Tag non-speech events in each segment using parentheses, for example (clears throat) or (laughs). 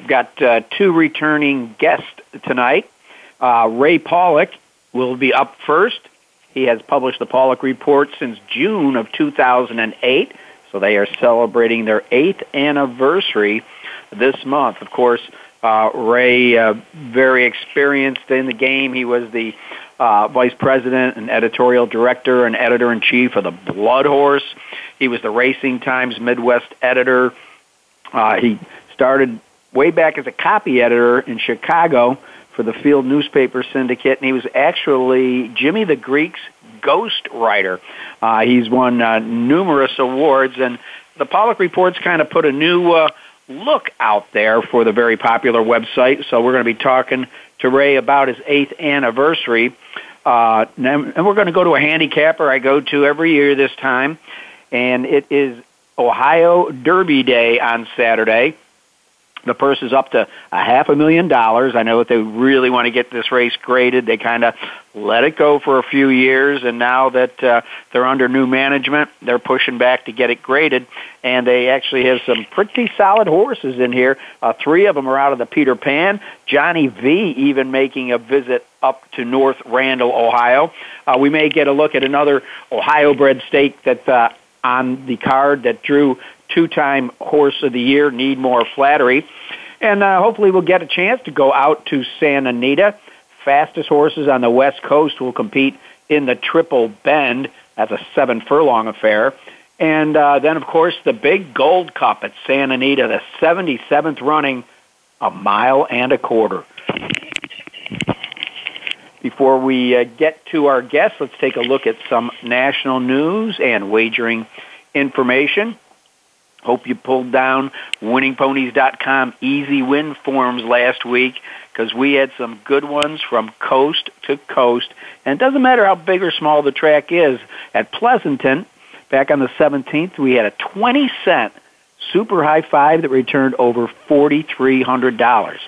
We've got uh, two returning guests tonight. Uh, Ray Paulick will be up first. He has published the Paulick Report since June of 2008, so they are celebrating their eighth anniversary this month. Of course, uh, Ray, uh, very experienced in the game. He was the uh, vice president and editorial director and editor in chief of the Blood Horse. He was the Racing Times Midwest editor. Uh, he started way back as a copy editor in Chicago for the Field Newspaper Syndicate, and he was actually Jimmy the Greek's ghost writer. Uh, he's won uh, numerous awards, and the Paulick Reports kind of put a new uh, look out there for the very popular website. So we're going to be talking to Ray about his eighth anniversary. Uh, and we're going to go to a handicapper I go to every year this time, and it is Ohio Derby Day on Saturday. The purse is up to a half a million dollars. I know that they really want to get this race graded. They kind of let it go for a few years, and now that uh, they're under new management, they're pushing back to get it graded. And they actually have some pretty solid horses in here. Uh, three of them are out of the Peter Pan. Johnny V even making a visit up to North Randall, Ohio. Uh, we may get a look at another Ohio-bred stake that uh, on the card that drew two-time horse of the year, Need More Flattery. And uh, hopefully we'll get a chance to go out to Santa Anita. Fastest horses on the West Coast will compete in the Triple Bend. That's a seven furlong affair. And uh, then, of course, the big Gold Cup at Santa Anita, the 77th running, a mile and a quarter. Before we uh, get to our guests, let's take a look at some national news and wagering information. Hope you pulled down winningponies.com easy win forms last week because we had some good ones from coast to coast. And it doesn't matter how big or small the track is. At Pleasanton, back on the 17th, we had a 20 cent super high five that returned over $4,300.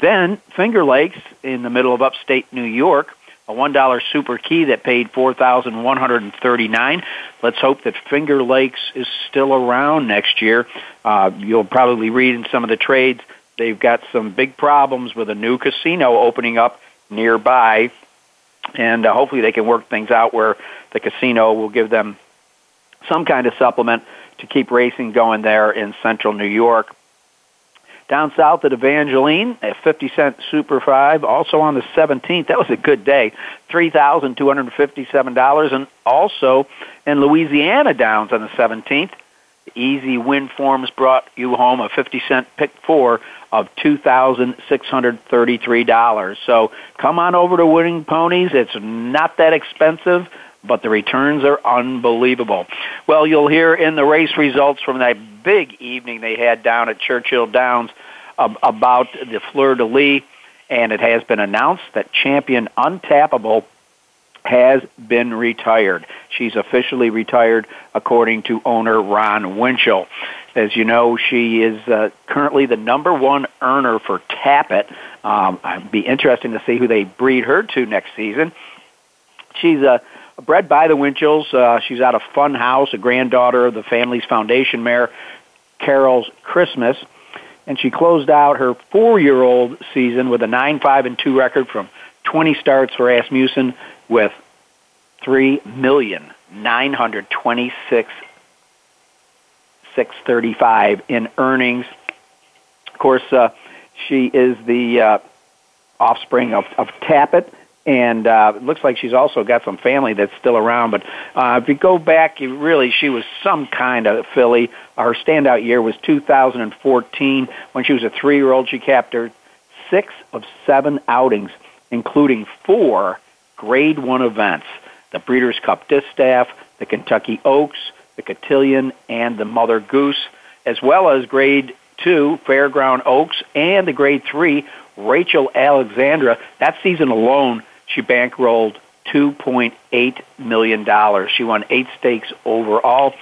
Then Finger Lakes in the middle of upstate New York a $1 super key that paid 4139 Let's hope that Finger Lakes is still around next year. Uh, you'll probably read in some of the trades they've got some big problems with a new casino opening up nearby, and uh, hopefully they can work things out where the casino will give them some kind of supplement to keep racing going there in central New York. Down south at Evangeline, a 50 cent Super 5, also on the 17th. That was a good day. $3,257. And also in Louisiana Downs on the 17th, Easy Win Forms brought you home a 50 cent pick four of $2,633. So come on over to Winning Ponies. It's not that expensive but the returns are unbelievable. Well, you'll hear in the race results from that big evening they had down at Churchill Downs about the Fleur de Lis, and it has been announced that champion Untapable has been retired. She's officially retired, according to owner Ron Winchell. As you know, she is uh, currently the number one earner for Tapit. Um, I'd be interesting to see who they breed her to next season. She's a bred by the Winchells. Uh, she's out of Fun House, a granddaughter of the family's foundation mare, Carol's Christmas. And she closed out her four-year-old season with a 9-5 and 2 record from 20 starts for Asmussen with three million nine hundred twenty-six six thirty-five in earnings. Of course, uh, She is the uh, offspring of, of Tapit, and uh, it looks like she's also got some family that's still around. But uh, if you go back, you really, she was some kind of filly. Her standout year was 2014 when she was a three-year-old. She capped her six of seven outings, including four Grade One events: the Breeders' Cup Distaff, the Kentucky Oaks, the Cotillion, and the Mother Goose, as well as Grade Two Fairground Oaks and the Grade Three Rachel Alexandra. That season alone, she bankrolled $2.8 million. She won eight stakes overall.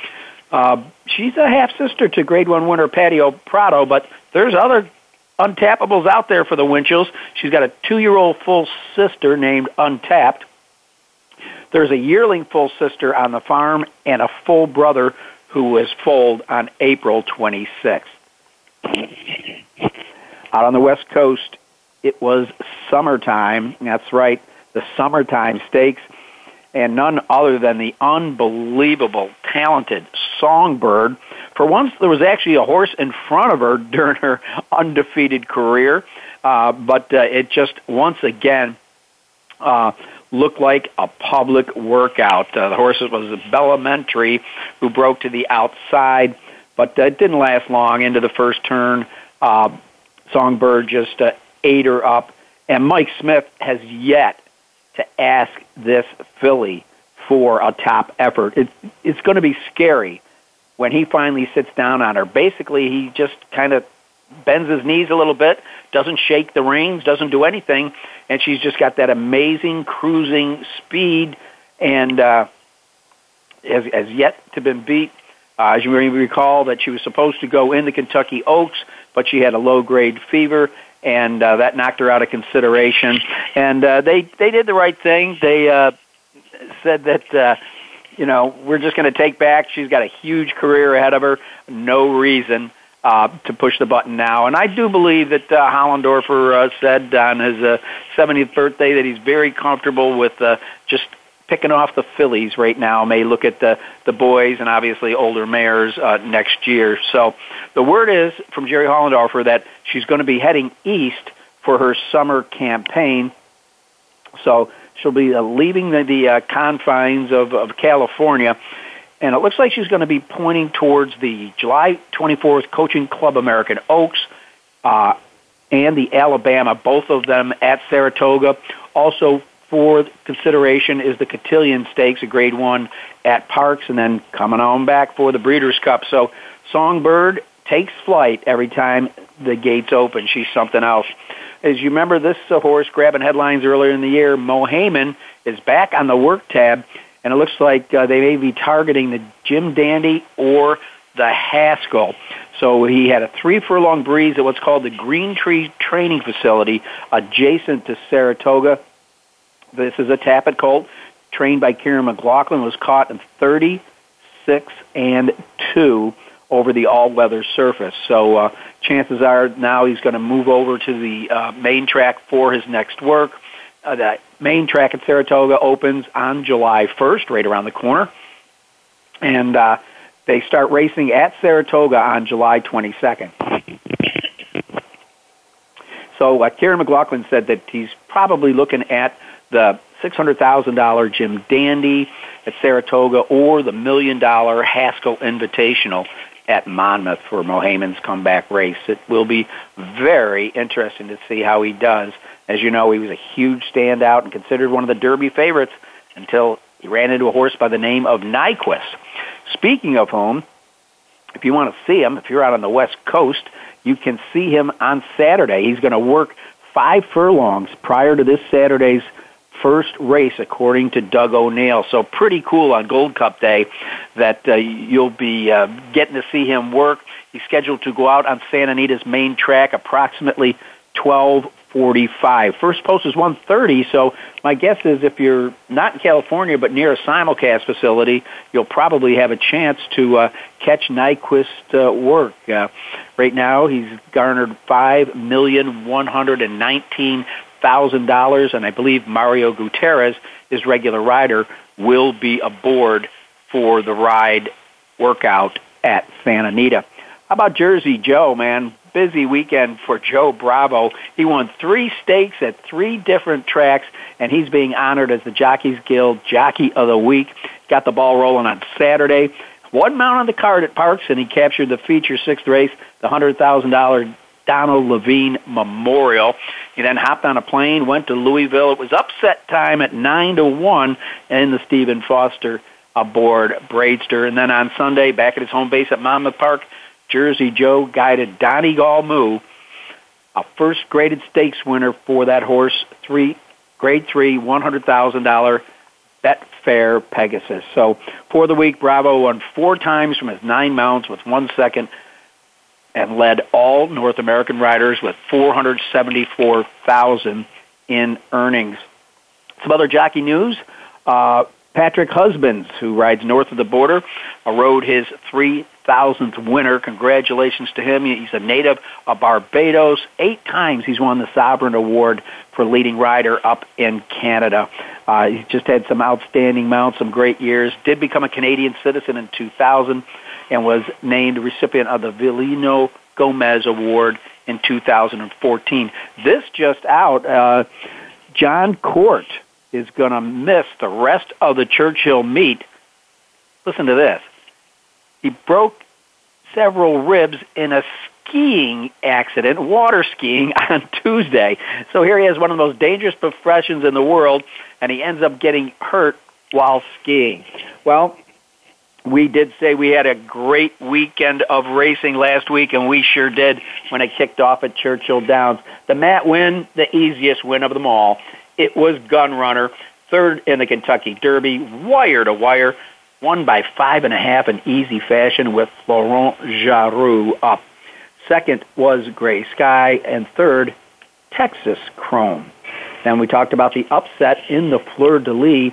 Uh, she's a half sister to Grade One winner Paddy O'Prado, but there's other Untapables out there for the Winchells. She's got a two-year-old full sister named Untapped. There's a yearling full sister on the farm and a full brother who was foaled on April 26th. Out on the West Coast, it was summertime. That's right, the summertime stakes. And none other than the unbelievable, talented Songbird. For once, there was actually a horse in front of her during her undefeated career. Uh, but uh, it just once again uh, looked like a public workout. Uh, the horse was Bella Mentry, who broke to the outside, but uh, it didn't last long into the first turn. Uh, Songbird just uh, ate her up, and Mike Smith has yet to ask this filly for a top effort. It, it's going to be scary when he finally sits down on her. Basically, he just kind of bends his knees a little bit, doesn't shake the reins, doesn't do anything, and she's just got that amazing cruising speed and uh, has, has yet to been beat. Uh, as you may recall, that she was supposed to go in the Kentucky Oaks, but she had a low grade fever, and uh, that knocked her out of consideration. And uh, they they did the right thing. They uh, said that. Uh, you know, we're just going to take back. She's got a huge career ahead of her. No reason uh, to push the button now. And I do believe that uh, Hollendorfer uh, said on his uh, 70th birthday that he's very comfortable with uh, just picking off the fillies right now. May look at the the boys and obviously older mares uh, next year. So the word is from Jerry Hollendorfer that she's going to be heading east for her summer campaign. So she'll be uh, leaving the, the uh, confines of, of California and it looks like she's going to be pointing towards the July 24th Coaching Club American Oaks uh, and the Alabama, both of them at Saratoga. Also, for consideration is the Cotillion Stakes, a Grade One at Parx, and then coming on back for the Breeders' Cup. So, Songbird takes flight every time the gates open. She's something else. As you remember, this uh, horse grabbing headlines earlier in the year, Mo is back on the work tab and it looks like uh, they may be targeting the Jim Dandy or the Haskell. So he had a three furlong breeze at what's called the Green Tree Training Facility adjacent to Saratoga. This is a Tapit colt trained by Kiaran McLaughlin, was caught in 36 and 2 over the all-weather surface. So uh, chances are now he's going to move over to the uh, main track for his next work. Uh, the main track at Saratoga opens on July 1st, right around the corner. And uh, they start racing at Saratoga on July 22nd. So uh, Kiaran McLaughlin said that he's probably looking at the $600,000 Jim Dandy at Saratoga or the million dollar Haskell Invitational at Monmouth for Mohaymen's comeback race. It will be very interesting to see how he does. As you know, he was a huge standout and considered one of the Derby favorites until he ran into a horse by the name of Nyquist. Speaking of whom, if you want to see him, if you're out on the West Coast, you can see him on Saturday. He's going to work five furlongs prior to this Saturday's first race, according to Doug O'Neill. So pretty cool on Gold Cup Day that uh, you'll be uh, getting to see him work. He's scheduled to go out on Santa Anita's main track approximately 12 45. First post is 130, so my guess is if you're not in California but near a simulcast facility, you'll probably have a chance to uh, catch Nyquist uh, work. Uh, right now, he's garnered five million one hundred and nineteen thousand dollars, and I believe Mario Gutierrez, his regular rider, will be aboard for the ride workout at Santa Anita. How about Jersey Joe, man? busy weekend for Joe Bravo. He won three stakes at three different tracks, and he's being honored as the Jockeys Guild Jockey of the Week. Got the ball rolling on Saturday. One mount on the card at Parx, and he captured the feature sixth race, the $100,000 Donald Levine Memorial. He then hopped on a plane, went to Louisville. It was upset time at 9 to 1 in the Stephen Foster aboard Bradester. And then on Sunday, back at his home base at Monmouth Park, Jersey Joe guided Donegal Moo, a first graded stakes winner for that horse, three grade three, one hundred thousand dollar Betfair Pegasus. So for the week, Bravo won four times from his nine mounts with one second and led all North American riders with 474,000 in earnings. Some other jockey news. Uh, Patrick Husbands, who rides north of the border, rode his 3,000th winner. Congratulations to him. He's a native of Barbados. Eight times he's won the Sovereign Award for leading rider up in Canada. Uh, he's just had some outstanding mounts, some great years. Did become a Canadian citizen in 2000 and was named recipient of the Vilino Gomez Award in 2014. This just out, uh, Jon Court is going to miss the rest of the Churchill meet. Listen to this. He broke several ribs in a skiing accident, water skiing (laughs) on Tuesday. So here he has one of the most dangerous professions in the world, and he ends up getting hurt while skiing. Well, we did say we had a great weekend of racing last week, and we sure did when it kicked off at Churchill Downs. The Matt Winn, the easiest win of them all. It was Gun Runner, third in the Kentucky Derby, wire to wire, won by five and a half in easy fashion with Florent Geroux up. Second was Gray Sky, and third, Texas Chrome. Then we talked about the upset in the Fleur de Lis.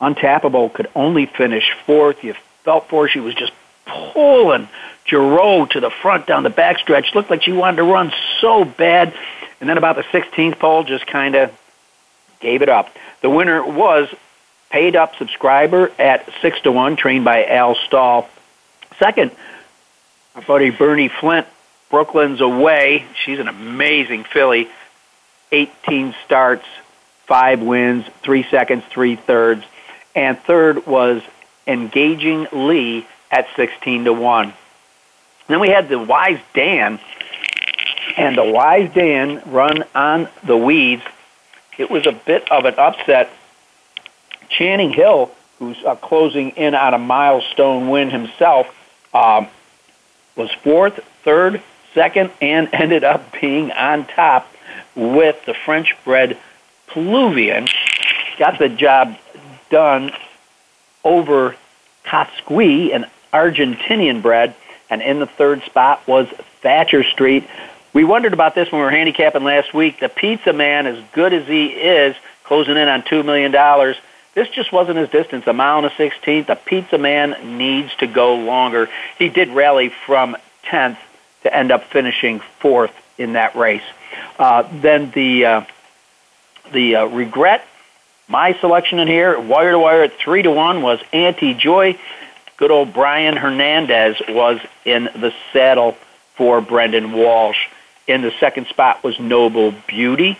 Untapable could only finish fourth. You felt for she was just pulling Geroux to the front down the backstretch. Looked like she wanted to run so bad. And then about the 16th pole, just kind of gave it up. The winner was paid up subscriber at 6 to 1, trained by Al Stall. Second, our buddy Bernie Flint, Brooklynsway. She's an amazing filly. 18 starts, five wins, three seconds, three thirds. And third was engaging Lee at 16 to 1. Then we had the Wise Dan, and the Wise Dan run on the weeds. It was a bit of an upset. Channing Hill, who's uh, closing in on a milestone win himself, um, was fourth, third, second, and (laughs) ended up being on top with the French bred Peluvian. Got the job done over Kotsqui, an Argentinian bred, and in the third spot was Thatcher Street. We wondered about this when we were handicapping last week. The Pizza Man, as good as he is, closing in on $2 million, this just wasn't his distance. A mile and a sixteenth. The Pizza Man needs to go longer. He did rally from 10th to end up finishing fourth in that race. Uh, then the uh, the uh, regret my selection in here, wire to wire at three to one, was Anti Joy. Good old Brian Hernandez was in the saddle for Brendan Walsh. In the second spot was Noble Beauty,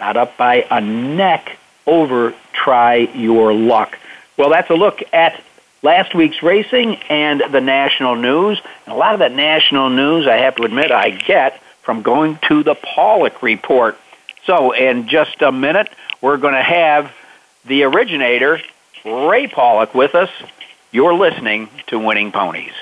not up by a neck over Try Your Luck. Well, that's a look at last week's racing and the national news. And a lot of that national news, I have to admit, I get from going to the Paulick Report. So, in just a minute, we're going to have the originator, Ray Paulick, with us. You're listening to Winning Ponies.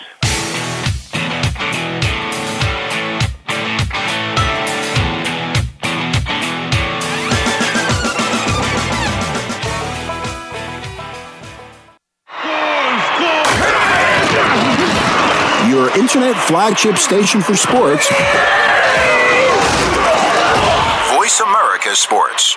Your internet flagship station for sports. Voice America Sports.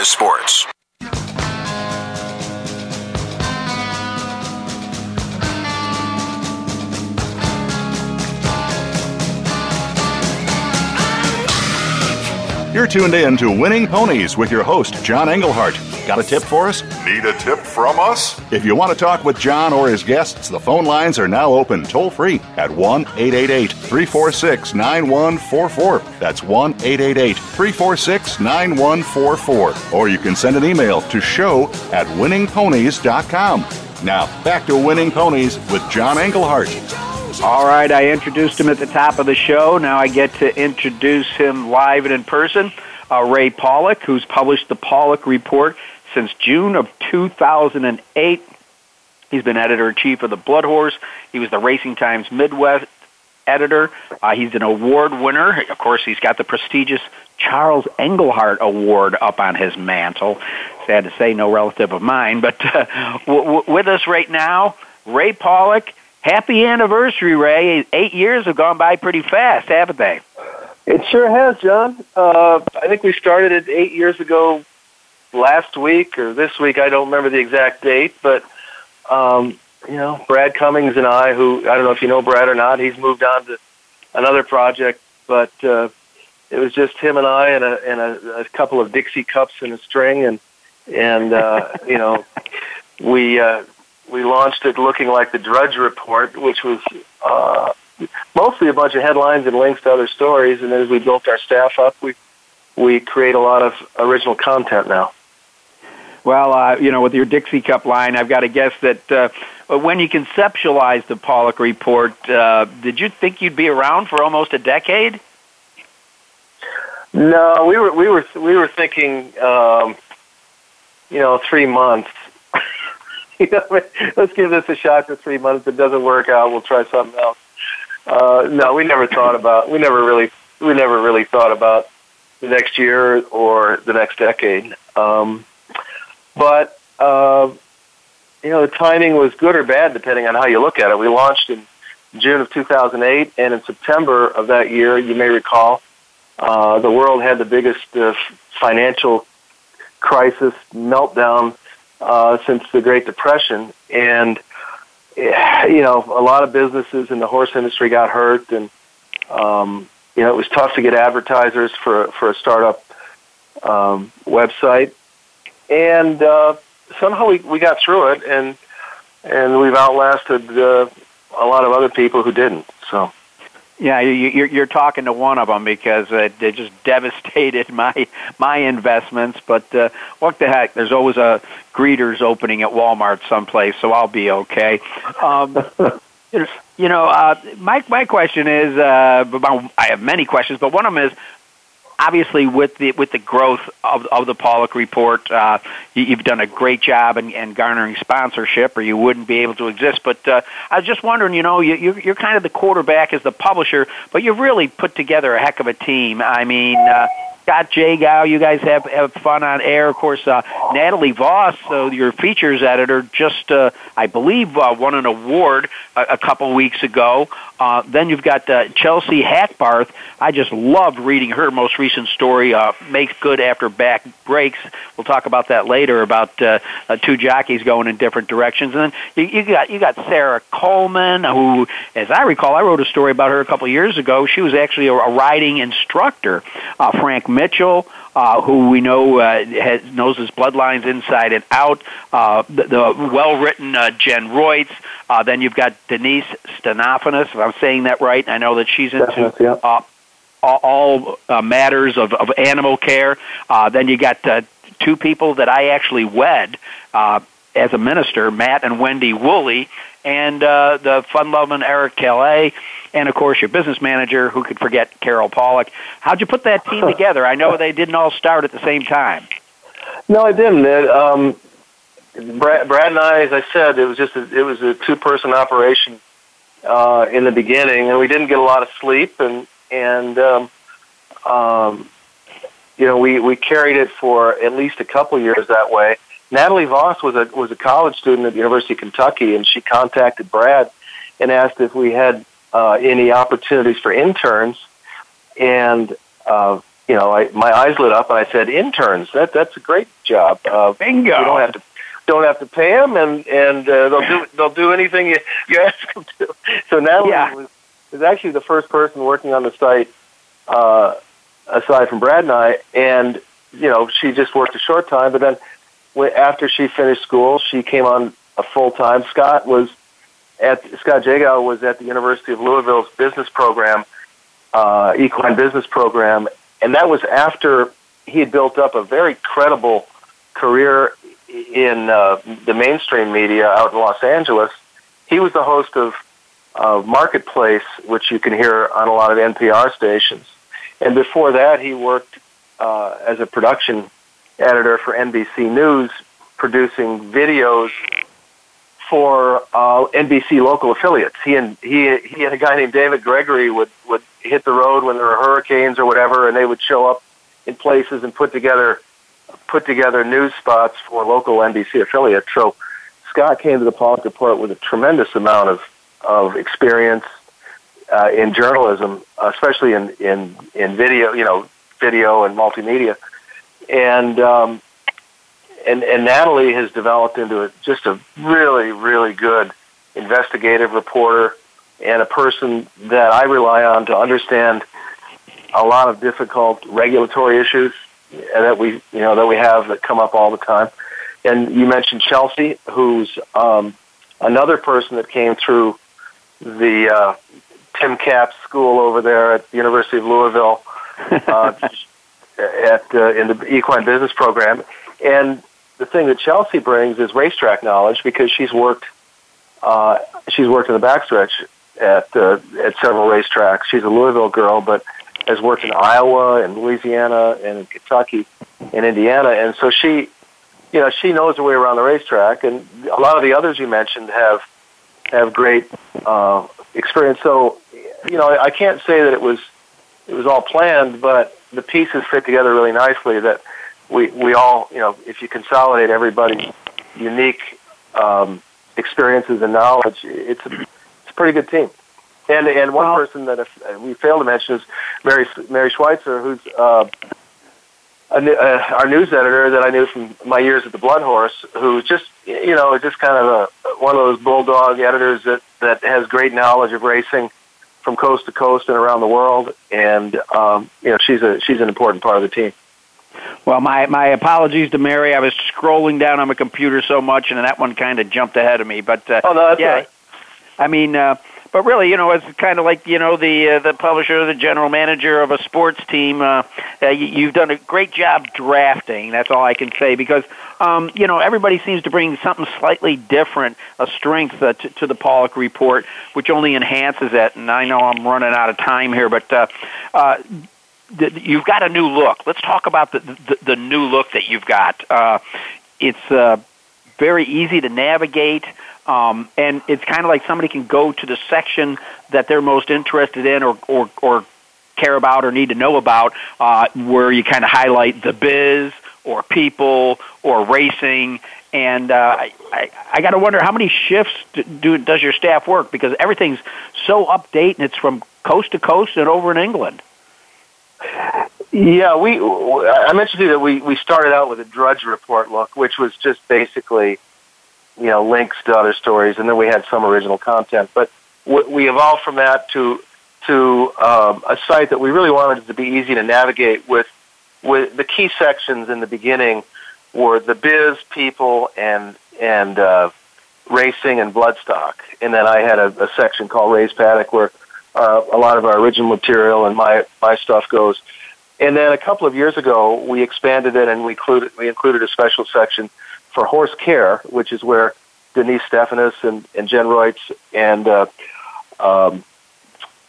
America Sports. You're tuned in to Winning Ponies with your host, John Englehart. Got a tip for us? Need a tip from us? If you want to talk with John or his guests, the phone lines are now open toll free at 1 888 346 9144. That's 1 888 346 9144. Or you can send an email to show at winningponies.com. Now, back to Winning Ponies with John Englehart. All right, I introduced him at the top of the show. Now I get to introduce him live and in person. Uh, Ray Paulick, who's published the Paulick Report since June of 2008. He's been editor in chief of the Blood Horse. He was the Racing Times Midwest editor. Uh, he's an award winner. Of course, he's got the prestigious Charles Engelhard Award up on his mantle. Sad to say, no relative of mine. But uh, w- w- with us right now, Ray Paulick. Happy anniversary, Ray. Eight years have gone by pretty fast, haven't they? It sure has, John. Uh, I think we started it eight years ago last week or this week. I don't remember the exact date, but um, you know, Brad Cummings and I, who I don't know if you know Brad or not, he's moved on to another project, but uh, it was just him and I and a and a, a couple of Dixie cups and a string, and and uh, (laughs) you know, we uh, we launched it looking like the Drudge Report, which was uh, mostly a bunch of headlines and links to other stories. And as we built our staff up, we we create a lot of original content now. Well, uh, you know, with your Dixie Cup line, I've got to guess that uh, when you conceptualized the Paulick Report, uh, did you think you'd be around for almost a decade? No, we were we were we were thinking, um, you know, three months. (laughs) you know, let's give this a shot for three months. If it doesn't work out, we'll try something else. Uh, no, we never thought about. We never really. We never really thought about the next year or the next decade. Um, but uh, you know, the timing was good or bad depending on how you look at it. We launched in June of 2008, and in September of that year, you may recall, uh, the world had the biggest uh, financial crisis meltdown uh, since the Great Depression, and eh, you know a lot of businesses in the horse industry got hurt, and um, you know it was tough to get advertisers for for a startup um, website, and uh, somehow we we got through it, and and we've outlasted uh, a lot of other people who didn't. So. Yeah, you're, you're talking to one of them because it, it just (laughs) devastated my my investments. But uh, what the heck? There's always a greeters opening at Walmart someplace, so I'll be okay. Um, (laughs) you know, uh, my my question is, uh, I have many questions, but one of them is, obviously with the with the growth of of the Paulick report, uh, you, you've done a great job in, in garnering sponsorship, or you wouldn't be able to exist. But uh, I was just wondering, you know, you, you're, you're kind of the quarterback as the publisher, but you've really put together a heck of a team. I mean. Uh, Scott Jagow, you guys have have fun on air. Of course, uh, Natalie Voss, so your features editor, just uh, I believe uh, won an award a, a couple weeks ago. Uh, then you've got uh, Chelsea Hackbarth. I just loved reading her most recent story, uh, "Make Good After Back Breaks." We'll talk about that later about uh, uh, two jockeys going in different directions. And then you, you got you got Sarah Coleman, who, as I recall, I wrote a story about her a couple years ago. She was actually a, a riding instructor. Uh, Frank Mitchell, uh, who we know uh, has, knows his bloodlines inside and out. Uh, the, the well-written uh, Jen Roytz. Uh, then you've got Denise Steffanus, if I'm saying that right. I know that she's into yeah. uh, all, all uh, matters of, of animal care. Uh, then you got uh, two people that I actually wed uh, as a minister, Matt and Wendy Woolley, and uh, the fun-loving Eric Calais and of course your business manager, who could forget Carol Paulick. How'd you put that team (laughs) together? I know they didn't all start at the same time. No, I didn't. It, um, Brad, Brad and I, as I said, it was just a, it was a two person operation uh, in the beginning, and we didn't get a lot of sleep, and and um, um, you know we we carried it for at least a couple years that way. Natalie Voss was a was a college student at the University of Kentucky, and she contacted Brad and asked if we had uh, any opportunities for interns. And uh, you know, I, my eyes lit up, and I said, "Interns? That that's a great job. Uh, Bingo! You don't have to don't have to pay them, and and uh, they'll do they'll do anything you, you ask them to." So Natalie yeah. was was actually the first person working on the site uh, aside from Brad and I, and you know, she just worked a short time, but then after she finished school, she came on a full time. Scott was at Scott Jagow was at the University of Louisville's business program, uh, equine business program, and that was after he had built up a very credible career in uh, the mainstream media out in Los Angeles. He was the host of uh, Marketplace, which you can hear on a lot of NPR stations, and before that, he worked uh, as a production editor for NBC News, producing videos for uh, NBC local affiliates. He and he he and a guy named David Gregory would would hit the road when there were hurricanes or whatever, and they would show up in places and put together put together news spots for local NBC affiliates. So Scott came to the Paulick Report with a tremendous amount of of experience uh, in journalism, especially in in in video, you know, video and multimedia and um, and and Natalie has developed into a, just a really really good investigative reporter and a person that I rely on to understand a lot of difficult regulatory issues that we you know that we have that come up all the time. And you mentioned Chelsea, who's um, another person that came through the uh, Tim Capps school over there at the University of Louisville. (laughs) Uh, at uh, in the equine business program. And the thing that Chelsea brings is racetrack knowledge because she's worked uh, she's worked in the backstretch at uh, at several racetracks. She's a Louisville girl, but has worked in Iowa and Louisiana and in Kentucky and Indiana, and so she, you know, she knows her way around the racetrack. And a lot of the others you mentioned have have great uh, experience. So, you know, I can't say that it was it was all planned, but the pieces fit together really nicely. That we we all you know if you consolidate everybody's unique um, experiences and knowledge, it's a, it's a pretty good team. And and one well, person that if, uh, we failed to mention is Mary Mary Schweitzer, who's uh, a, uh, our news editor that I knew from my years at the Blood Horse, who's just you know just kind of a one of those bulldog editors that that has great knowledge of racing from coast to coast and around the world, and um, you know she's a she's an important part of the team. Well, my my apologies to Mary. I was scrolling down on my computer so much, and that one kind of jumped ahead of me. But uh, oh no, that's yeah, right. I mean, uh, but really, you know, it's kind of like you know the uh, the publisher, the general manager of a sports team. Uh, uh, you, you've done a great job drafting. That's all I can say because um, you know everybody seems to bring something slightly different, a strength uh, to, to the Paulick report, which only enhances it. And I know I'm running out of time here, but. Uh, uh, you've got a new look. Let's talk about the the, the new look that you've got. Uh, it's uh, very easy to navigate. Um, and it's kind of like somebody can go to the section that they're most interested in or, or, or care about or need to know about, uh, where you kind of highlight the biz or people or racing. And uh, I, I, I got to wonder how many shifts do, do, does your staff work because everything's so update and it's from coast to coast and over in England. Yeah, we. I mentioned to you that we we started out with a Drudge Report look, which was just basically you know links to other stories, and then we had some original content. But we evolved from that to to um, a site that we really wanted to be easy to navigate with. With the key sections in the beginning were the biz, people, and and uh, racing and bloodstock, and then I had a, a section called Race Paddock where uh, a lot of our original material and my my stuff goes. And then a couple of years ago, we expanded it and we included we included a special section for horse care, which is where Denise Steffanus and, and Jen Roytz and uh, um,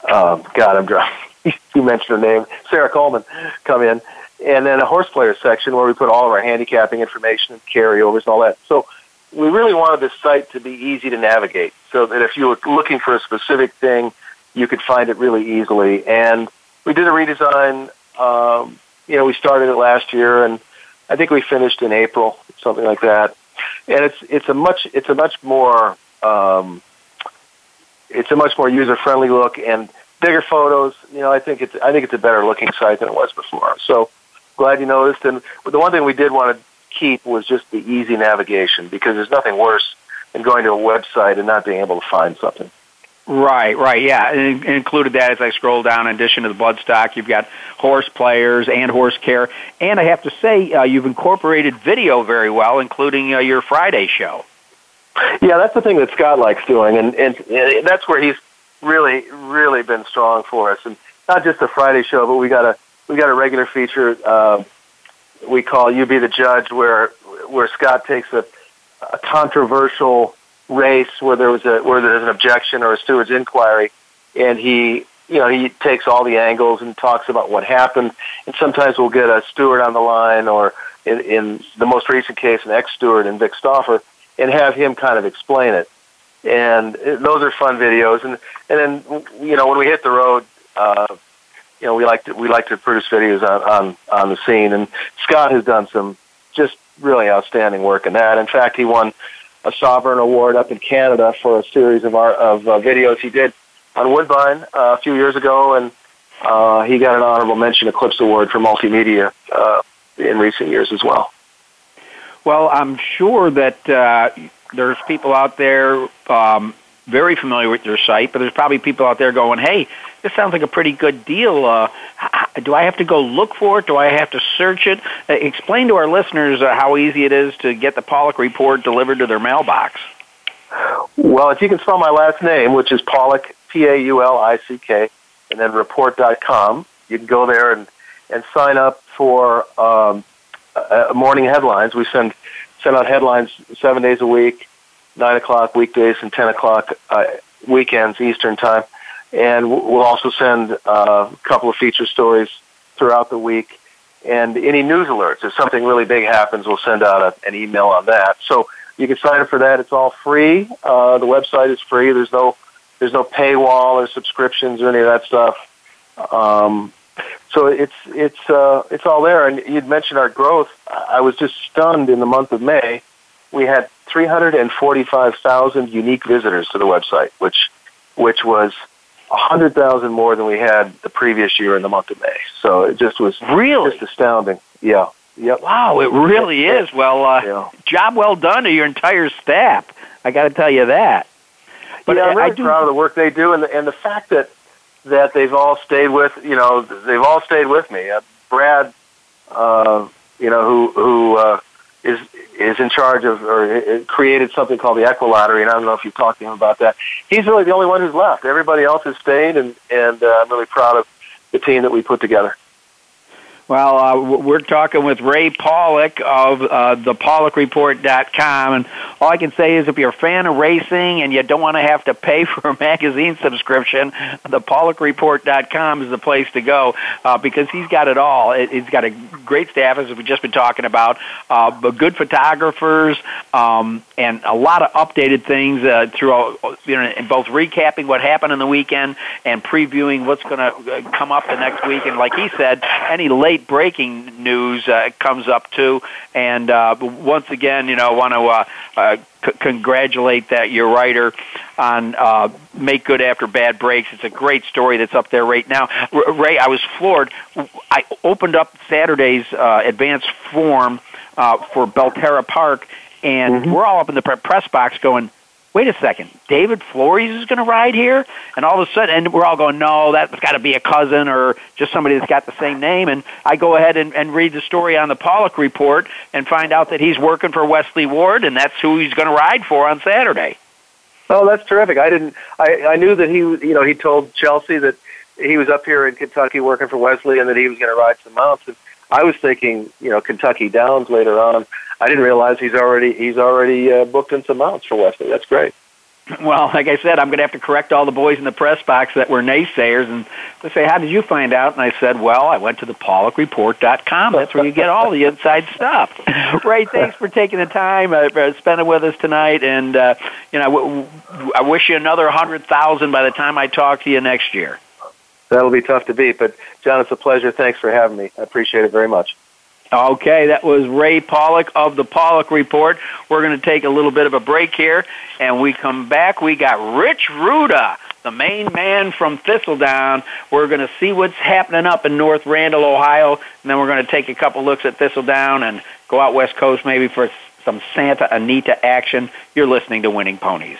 um, God, I'm drunk. (laughs) you mentioned her name, Sarah Coleman, come in, and then a horse player section where we put all of our handicapping information and carryovers and all that. So we really wanted this site to be easy to navigate so that if you were looking for a specific thing, you could find it really easily. And we did a redesign. Um, you know, we started it last year, and I think we finished in April, something like that. And it's it's a much it's a much more um, it's a much more user friendly look and bigger photos. You know, I think it's I think it's a better looking site than it was before. So glad you noticed. And the one thing we did want to keep was just the easy navigation because there's nothing worse than going to a website and not being able to find something. Right, right, yeah. And included that as I scroll down. In addition to the bloodstock, you've got horse players and horse care, and I have to say, uh, you've incorporated video very well, including uh, your Friday show. Yeah, that's the thing that Scott likes doing, and, and and that's where he's really, really been strong for us. And not just the Friday show, but we got a we got a regular feature uh, we call "You Be the Judge," where where Scott takes a, a controversial race where there was a where there's an objection or a steward's inquiry, and he you know he takes all the angles and talks about what happened. And sometimes we'll get a steward on the line, or in, in the most recent case, an ex-steward in Vic Stauffer, and have him kind of explain it. And those are fun videos. And and then you know when we hit the road. Uh, you know, we like to we like to produce videos on, on on the scene, and Scott has done some just really outstanding work in that. In fact, he won a Sovereign Award up in Canada for a series of our of uh, videos he did on Woodbine uh, a few years ago, and uh, he got an honorable mention Eclipse Award for multimedia uh, in recent years as well. Well, I'm sure that uh, there's people out there um, very familiar with your site, but there's probably people out there going, "Hey, this sounds like a pretty good deal. Uh, do I have to go look for it? Do I have to search it? Uh, explain to our listeners uh, how easy it is to get the Paulick report delivered to their mailbox. Well, if you can spell my last name, which is Paulick, P-A-U-L-I-C-K, and then report.com, you can go there and, and sign up for um, uh, morning headlines. We send send out headlines seven days a week, nine o'clock weekdays and ten o'clock uh, weekends Eastern time and we'll also send uh, a couple of feature stories throughout the week. And any news alerts, if something really big happens, we'll send out a, an email on that. So you can sign up for that. It's all free. Uh, the website is free. There's no there's no paywall or subscriptions or any of that stuff. Um, so it's it's uh, it's all there. And you'd mentioned our growth. I was just stunned in the month of May. We had 345,000 unique visitors to the website, which which was a hundred thousand more than we had the previous year in the month of May. So it just was really just astounding. Yeah. Yep. Wow, it really is. Well, uh, yeah. job well done to your entire staff. I got to tell you that. But yeah, I'm really I do, proud of the work they do, and the, and the fact that that they've all stayed with you know they've all stayed with me. Uh, Brad, uh, you know who who uh, is is in charge of or created something called the Equilottery, and I don't know if you've talked to him about that. He's really the only one who's left. Everybody else has stayed, and and uh, I'm really proud of the team that we put together. Well, uh, we're talking with Ray Paulick of uh, thepaulickreport.com, and all I can say is if you're a fan of racing and you don't want to have to pay (laughs) for a magazine subscription, thepaulickreport.com is the place to go uh, because he's got it all. It, he's got a great staff, as we've just been talking about, uh, but good photographers, um, and a lot of updated things uh, through, you know, both recapping what happened in the weekend and previewing what's going to uh, come up the next week. And like he said, any late late breaking news uh, comes up too. And uh, once again, you know, I want to uh, uh, c- congratulate that your writer on uh, "Make Good After Bad Breaks." It's a great story that's up there right now. R- Ray, I was floored. I opened up Saturday's uh, advance form uh, for Belterra Park, and mm-hmm. we're all up in the press box going wait a second, David Flores is going to ride here? And all of a sudden, and we're all going, no, that's got to be a cousin or just somebody that's got the same name. And I go ahead and, and read the story on the Paulick report and find out that he's working for Wesley Ward, and that's who he's going to ride for on Saturday. Oh, that's terrific! I didn't. I I knew that he, you know, he told Chelsea that he was up here in Kentucky working for Wesley, and that he was going to ride some mounts. And I was thinking, you know, Kentucky Downs later on. I didn't realize he's already he's already uh, booked in some mounts for Wesley. That's great. (laughs) Well, like I said, I'm going to have to correct all the boys in the press box that were naysayers, and they say, "How did you find out?" And I said, "Well, I went to the PaulickReport.com. That's where you get all the (laughs) inside stuff." (laughs) Ray, thanks for taking the time, uh, for spending with us tonight, and uh, you know, w- w- I wish you another hundred thousand by the time I talk to you next year. That'll be tough to beat, but John, it's a pleasure. Thanks for having me. I appreciate it very much. Okay, that was Ray Paulick of the Paulick Report. We're going to take a little bit of a break here, and we come back. We got Rich Ruda, the main man from Thistledown. We're going to see what's happening up in North Randall, Ohio, and then we're going to take a couple looks at Thistledown and go out West Coast maybe for some Santa Anita action. You're listening to Winning Ponies.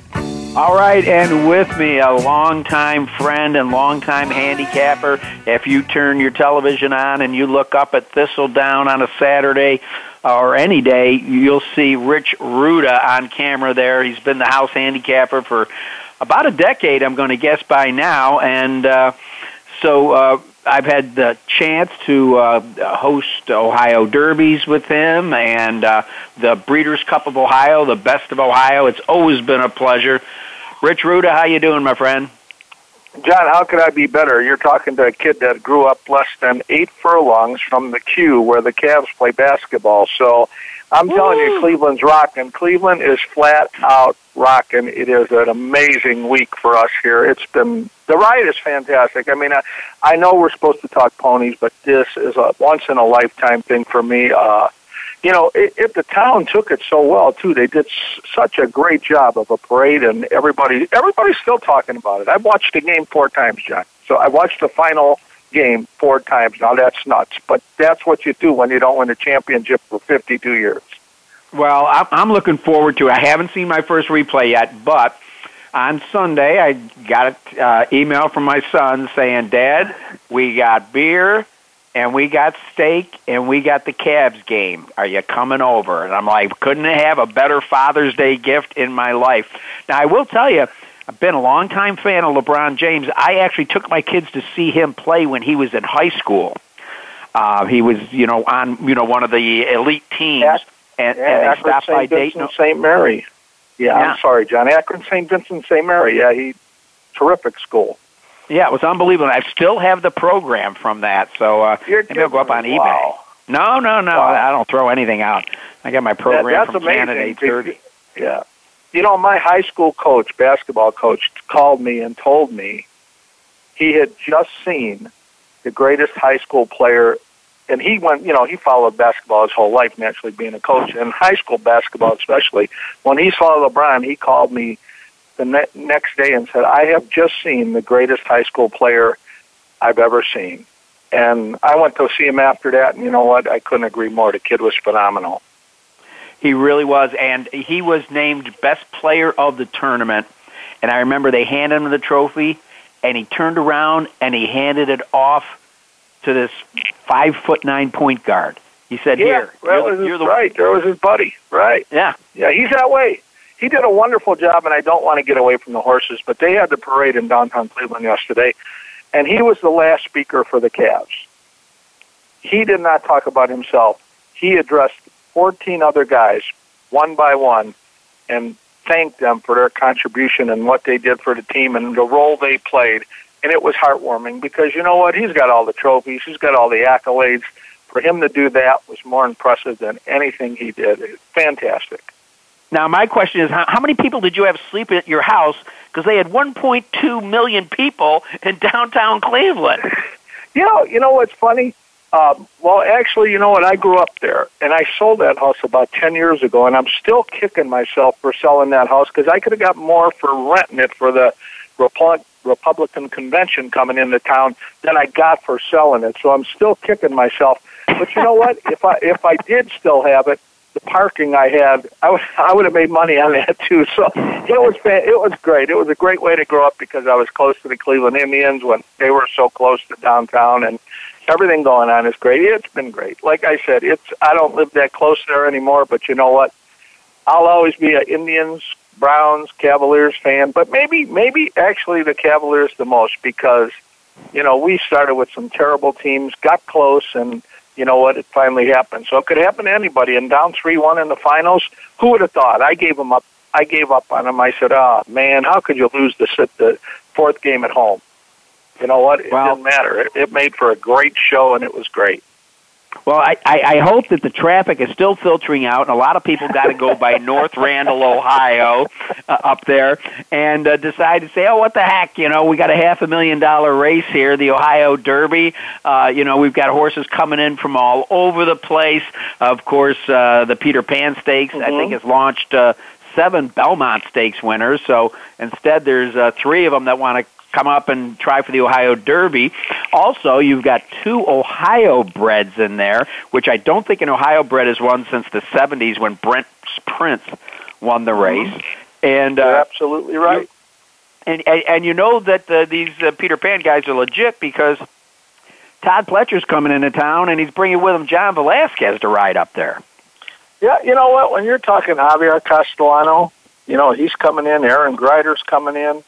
All right, and with me, a longtime friend and longtime handicapper. If you turn your television on and you look up at Thistledown on a Saturday or any day, you'll see Rich Ruda on camera there. He's been the house handicapper for about a decade, I'm going to guess by now, and uh, so uh, I've had the chance to uh, host Ohio Derbies with him and uh, the Breeders' Cup of Ohio, the best of Ohio. It's always been a pleasure. Rich Ruda, how you doing, my friend? John, how could I be better? You're talking to a kid that grew up less than eight furlongs from the Q where the Cavs play basketball. So I'm telling you, Cleveland's rocking. Cleveland is flat out rocking. It is an amazing week for us here. It's been the ride is fantastic. I mean, I, I know we're supposed to talk ponies, but this is a once in a lifetime thing for me. Uh, you know, if, if the town took it so well too, they did s- such a great job of a parade, and everybody everybody's still talking about it. I've watched the game four times, John. So I watched the final game four times. Now that's nuts, but that's what you do when you don't win a championship for 52 years. Well, I'm- looking forward to it. I haven't seen my first replay yet, but on Sunday I got an uh, email from my son saying, "Dad, we got beer." And we got steak, and we got the Cavs game. Are you coming over? And I'm like, couldn't have a better Father's Day gift in my life. Now, I will tell you, I've been a longtime fan of LeBron James. I actually took my kids to see him play when he was in high school. Uh, he was, you know, on you know one of the elite teams, Yeah. and, Yeah, and they Akron, stopped by St. Dayton. St. Mary. Yeah, Yeah. I'm sorry, John. Akron, St. Vincent, St. Mary. Yeah, he terrific school. Yeah, it was unbelievable. I still have the program from that, so uh, You're maybe I'll go up on eBay. Wow. No, no, no. Wow. I don't throw anything out. I got my program That- that's from amazing. Eight thirty. Yeah. You know, my high school coach, basketball coach, called me and told me he had just seen the greatest high school player. And he went, you know, he followed basketball his whole life, naturally being a coach, and high school basketball especially. When he saw LeBron, he called me the ne- next day and said, I have just seen the greatest high school player I've ever seen. And I went to see him after that, and you know what? I couldn't agree more. The kid was phenomenal. He really was, and he was named best player of the tournament. and I remember they handed him the trophy, and he turned around and he handed it off to this five foot nine point guard. He said, yeah, "Here, you're, you're the right. There was his buddy. Right. Yeah, yeah. He's that way. He did a wonderful job, and I don't want to get away from the horses, but they had the parade in downtown Cleveland yesterday, and he was the last speaker for the Cavs. He did not talk about himself. He addressed 14 other guys, one by one, and thanked them for their contribution and what they did for the team and the role they played. And it was heartwarming because you know what? He's got all the trophies, he's got all the accolades. For him to do that was more impressive than anything he did. Fantastic. Now, my question is, how, how many people did you have sleep at your house? Because they had 1.2 million people in downtown Cleveland. (laughs) You know, you know what's funny? Um, well, actually, you know what? I grew up there, and I sold that house about ten years ago, and I'm still kicking myself for selling that house because I could have got more for renting it for the Repu- Republican convention coming into town than I got for selling it. So I'm still kicking myself. But you know what? if I if I did still have it, the parking I had, I would (laughs) I would have made money on that too. So it was it was great. It was a great way to grow up because I was close to the Cleveland Indians when they were so close to downtown, and everything going on is great. It's been great. Like I said, it's I don't live that close there anymore, but you know what? I'll always be an Indians, Browns, Cavaliers fan, but maybe maybe actually the Cavaliers the most because you know we started with some terrible teams, got close, and you know what? It finally happened. So it could happen to anybody. And down three one in the finals, who would have thought? I gave them up. I gave up on them. I said, "Oh man, how could you lose the the fourth game at home?" You know what? It well, didn't matter. It, it made for a great show, and it was great. Well, I, I, I hope that the traffic is still filtering out, and a lot of people got to go by (laughs) North Randall, Ohio, uh, up there, and uh, decide to say, "Oh, what the heck? You know, we got a half a million dollar race here, the Ohio Derby. Uh, you know, we've got horses coming in from all over the place. Of course, uh, the Peter Pan Stakes, mm-hmm. I think, has launched." Uh, seven Belmont Stakes winners. So instead, there's uh, three of them that want to come up and try for the Ohio Derby. Also, you've got two Ohio breds in there, which I don't think an Ohio bred has won since the 70s when Brent Prince won the race. Mm-hmm. And uh, You're absolutely right. And, and and you know that uh, these uh, Peter Pan guys are legit because Todd Pletcher's coming into town and he's bringing with him John Velazquez to ride up there. Yeah, you know what? When you're talking Javier Castellano, you know he's coming in. Aaron Gryder's coming in.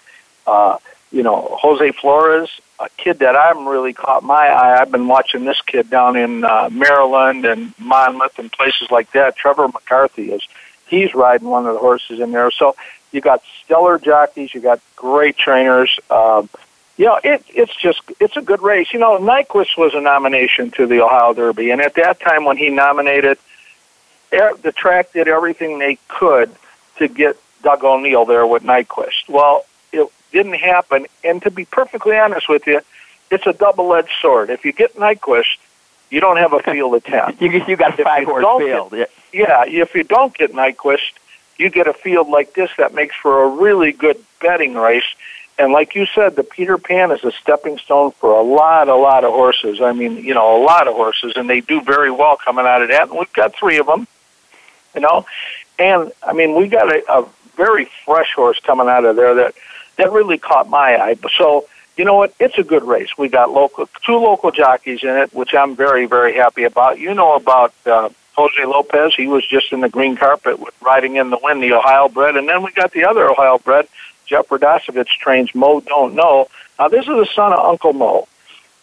Uh, you know, Jose Flores, a kid that I'm really caught my eye. I've been watching this kid down in uh, Maryland and Monmouth and places like that. Trevor McCarthy is he's riding one of the horses in there. So you got stellar jockeys, you got great trainers. Um, you know, it, it's just it's a good race. You know, Nyquist was a nomination to the Ohio Derby, and at that time when he nominated, the track did everything they could to get Doug O'Neill there with Nyquist. Well, didn't happen. And to be perfectly honest with you, it's a double-edged sword. If you get Nyquist, you don't have a (laughs) field of ten. you you got a five-horse field. Get, yeah, if you don't get Nyquist, you get a field like this that makes for a really good betting race. And like you said, the Peter Pan is a stepping stone for a lot, a lot of horses. I mean, you know, a lot of horses, and they do very well coming out of that. And we've got three of them, you know. And I mean, we got a, a very fresh horse coming out of there that that really caught my eye. So you know what? It's a good race. We got local two local jockeys in it, which I'm very very happy about. You know about uh, Jose Lopez? He was just in the green carpet with riding in the wind, the Ohio bred, and then we got the other Ohio bred. Jeff Radosevich trains Mo Don't Know. Now this is the son of Uncle Mo,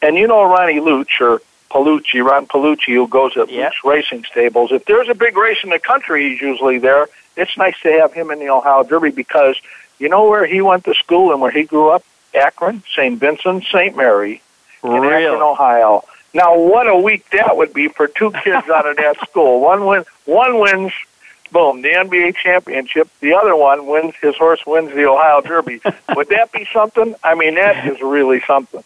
and you know Ronnie Luch or Paolucci, Ron Paolucci, who goes at yep. Luch Racing Stables. If there's a big race in the country, he's usually there. It's nice to have him in the Ohio Derby because you know where he went to school and where he grew up? Akron, St. Vincent, St. Mary, in really? Akron, Ohio. Now, what a week that would be for two kids out of that school. (laughs) One win, one wins, boom, the NBA championship. The other one wins. His horse wins the Ohio Derby. (laughs) would that be something? I mean, that is really something.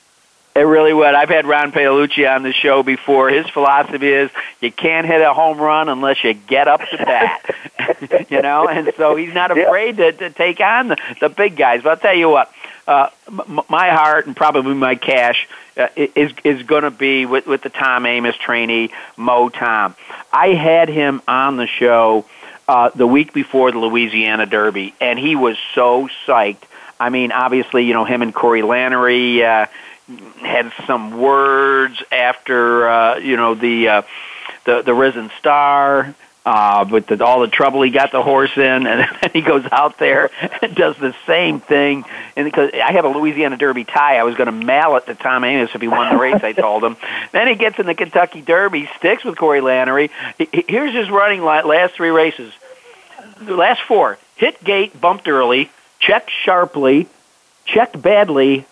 It really would. I've had Ron Paolucci on the show before. His philosophy is you can't hit a home run unless you get up to bat. (laughs) (laughs) you know, and so he's not afraid to, to take on the, the big guys. But I'll tell you what, uh, m- my heart and probably my cash uh, is is going to be with with the Tom Amoss trainee Mo Tom. I had him on the show uh, the week before the Louisiana Derby, and he was so psyched I mean, obviously, you know, him and Corey Lanerie uh, had some words after, uh, you know, the uh, the the Risen Star uh, with the, all the trouble he got the horse in, and (laughs) then he goes out there and does the same thing. And because I have a Louisiana Derby tie, I was going to mail it to Tom Amoss if he won the race. I (laughs) told him. Then he gets in the Kentucky Derby, sticks with Corey Lanerie. Here's his running last three races. The last four: hit gate, bumped early, checked sharply, checked badly,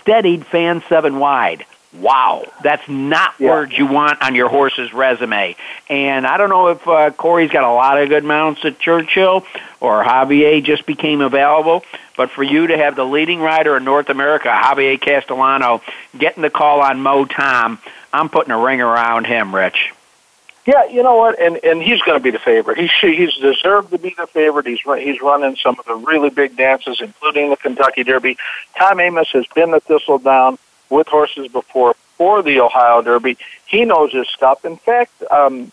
steadied, fan seven wide. Wow, that's not yeah. words you want on your horse's resume. And I don't know if uh, Corey's got a lot of good mounts at Churchill or Javier just became available, but for you to have the leading rider in North America, Javier Castellano, getting the call on Mo Tom, I'm putting a ring around him, Rich. Yeah, you know what, and and he's going to be the favorite. He he's deserved to be the favorite. He's he's running some of the really big dances, including the Kentucky Derby. Tom Amoss has been the Thistledown with horses before for the Ohio Derby. He knows his stuff. In fact, um,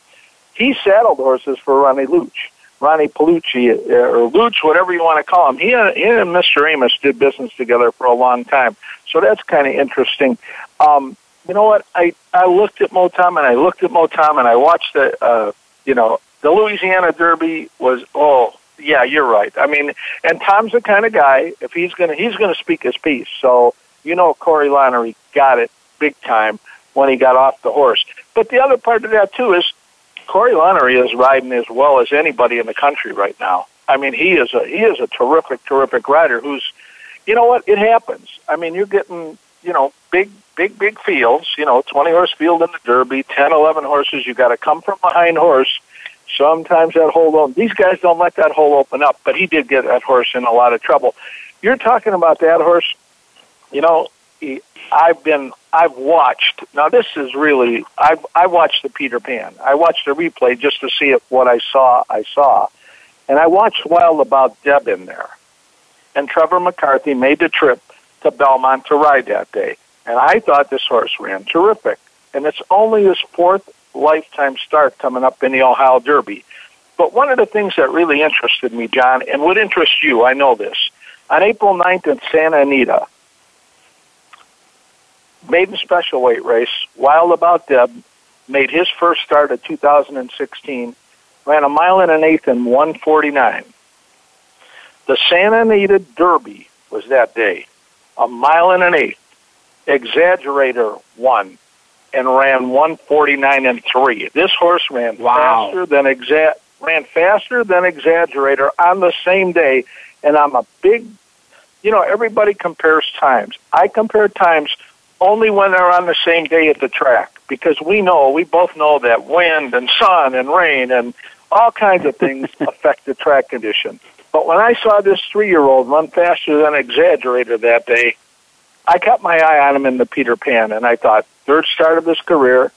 he saddled horses for Ronnie Luch, Ronnie Paolucci, uh, or Luch, whatever you want to call him. He and, he and Mr. Amoss did business together for a long time, so that's kind of interesting. Um, you know what? I I looked at Mo Tom and I looked at Mo Tom and I watched the uh, you know the Louisiana Derby was oh yeah you're right. I mean, and Tom's the kind of guy if he's gonna he's gonna speak his piece. So you know Corey Lanerie got it big time when he got off the horse. But the other part of that too is Corey Lanerie is riding as well as anybody in the country right now. I mean, he is a he is a terrific, terrific rider. Who's, you know what? It happens. I mean, you're getting you know big, big, big fields. You know, 20 horse field in the Derby, 10, 11 horses. You got to come from behind horse. Sometimes that hole on these guys don't let that hole open up, but he did get that horse in a lot of trouble. You're talking about that horse you know, I've been, I've watched. Now this is really, I've, I watched the Peter Pan. I watched the replay just to see if what I saw, I saw, and I watched Wild About Deb in there. And Trevor McCarthy made the trip to Belmont to ride that day, and I thought this horse ran terrific. And it's only his fourth lifetime start coming up in the Ohio Derby. But one of the things that really interested me, John, and would interest you, I know this, on April 9th in Santa Anita, maiden special weight race, Wild About Deb, made his first start at 2016, ran a mile and an eighth in 149. The Santa Anita Derby was that day, a mile and an eighth. Exaggerator won and ran 149 and three. This horse ran wow. faster than exa- ran faster than Exaggerator on the same day, and I'm a big, you know, everybody compares times. I compare times only when they're on the same day at the track because we know, we both know that wind and sun and rain and all kinds of things (laughs) affect the track condition. But when I saw this three year old run faster than Exaggerator that day, I kept my eye on him in the Peter Pan and I thought, third start of his career,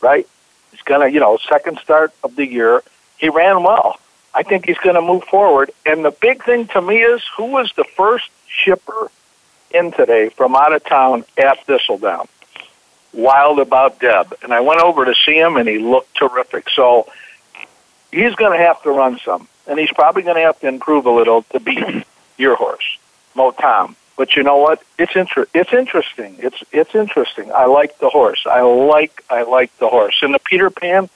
right? He's going to, you know, second start of the year. He ran well. I think he's going to move forward. And the big thing to me is who was the first shipper in today from out of town at Thistledown. Wild about Deb. And I went over to see him and he looked terrific. So he's going to have to run some. And he's probably going to have to improve a little to beat (clears throat) your horse, Mo Tom. But you know what? It's inter- it's interesting. It's it's interesting. I like the horse. I like I like the horse. And the Peter Pan,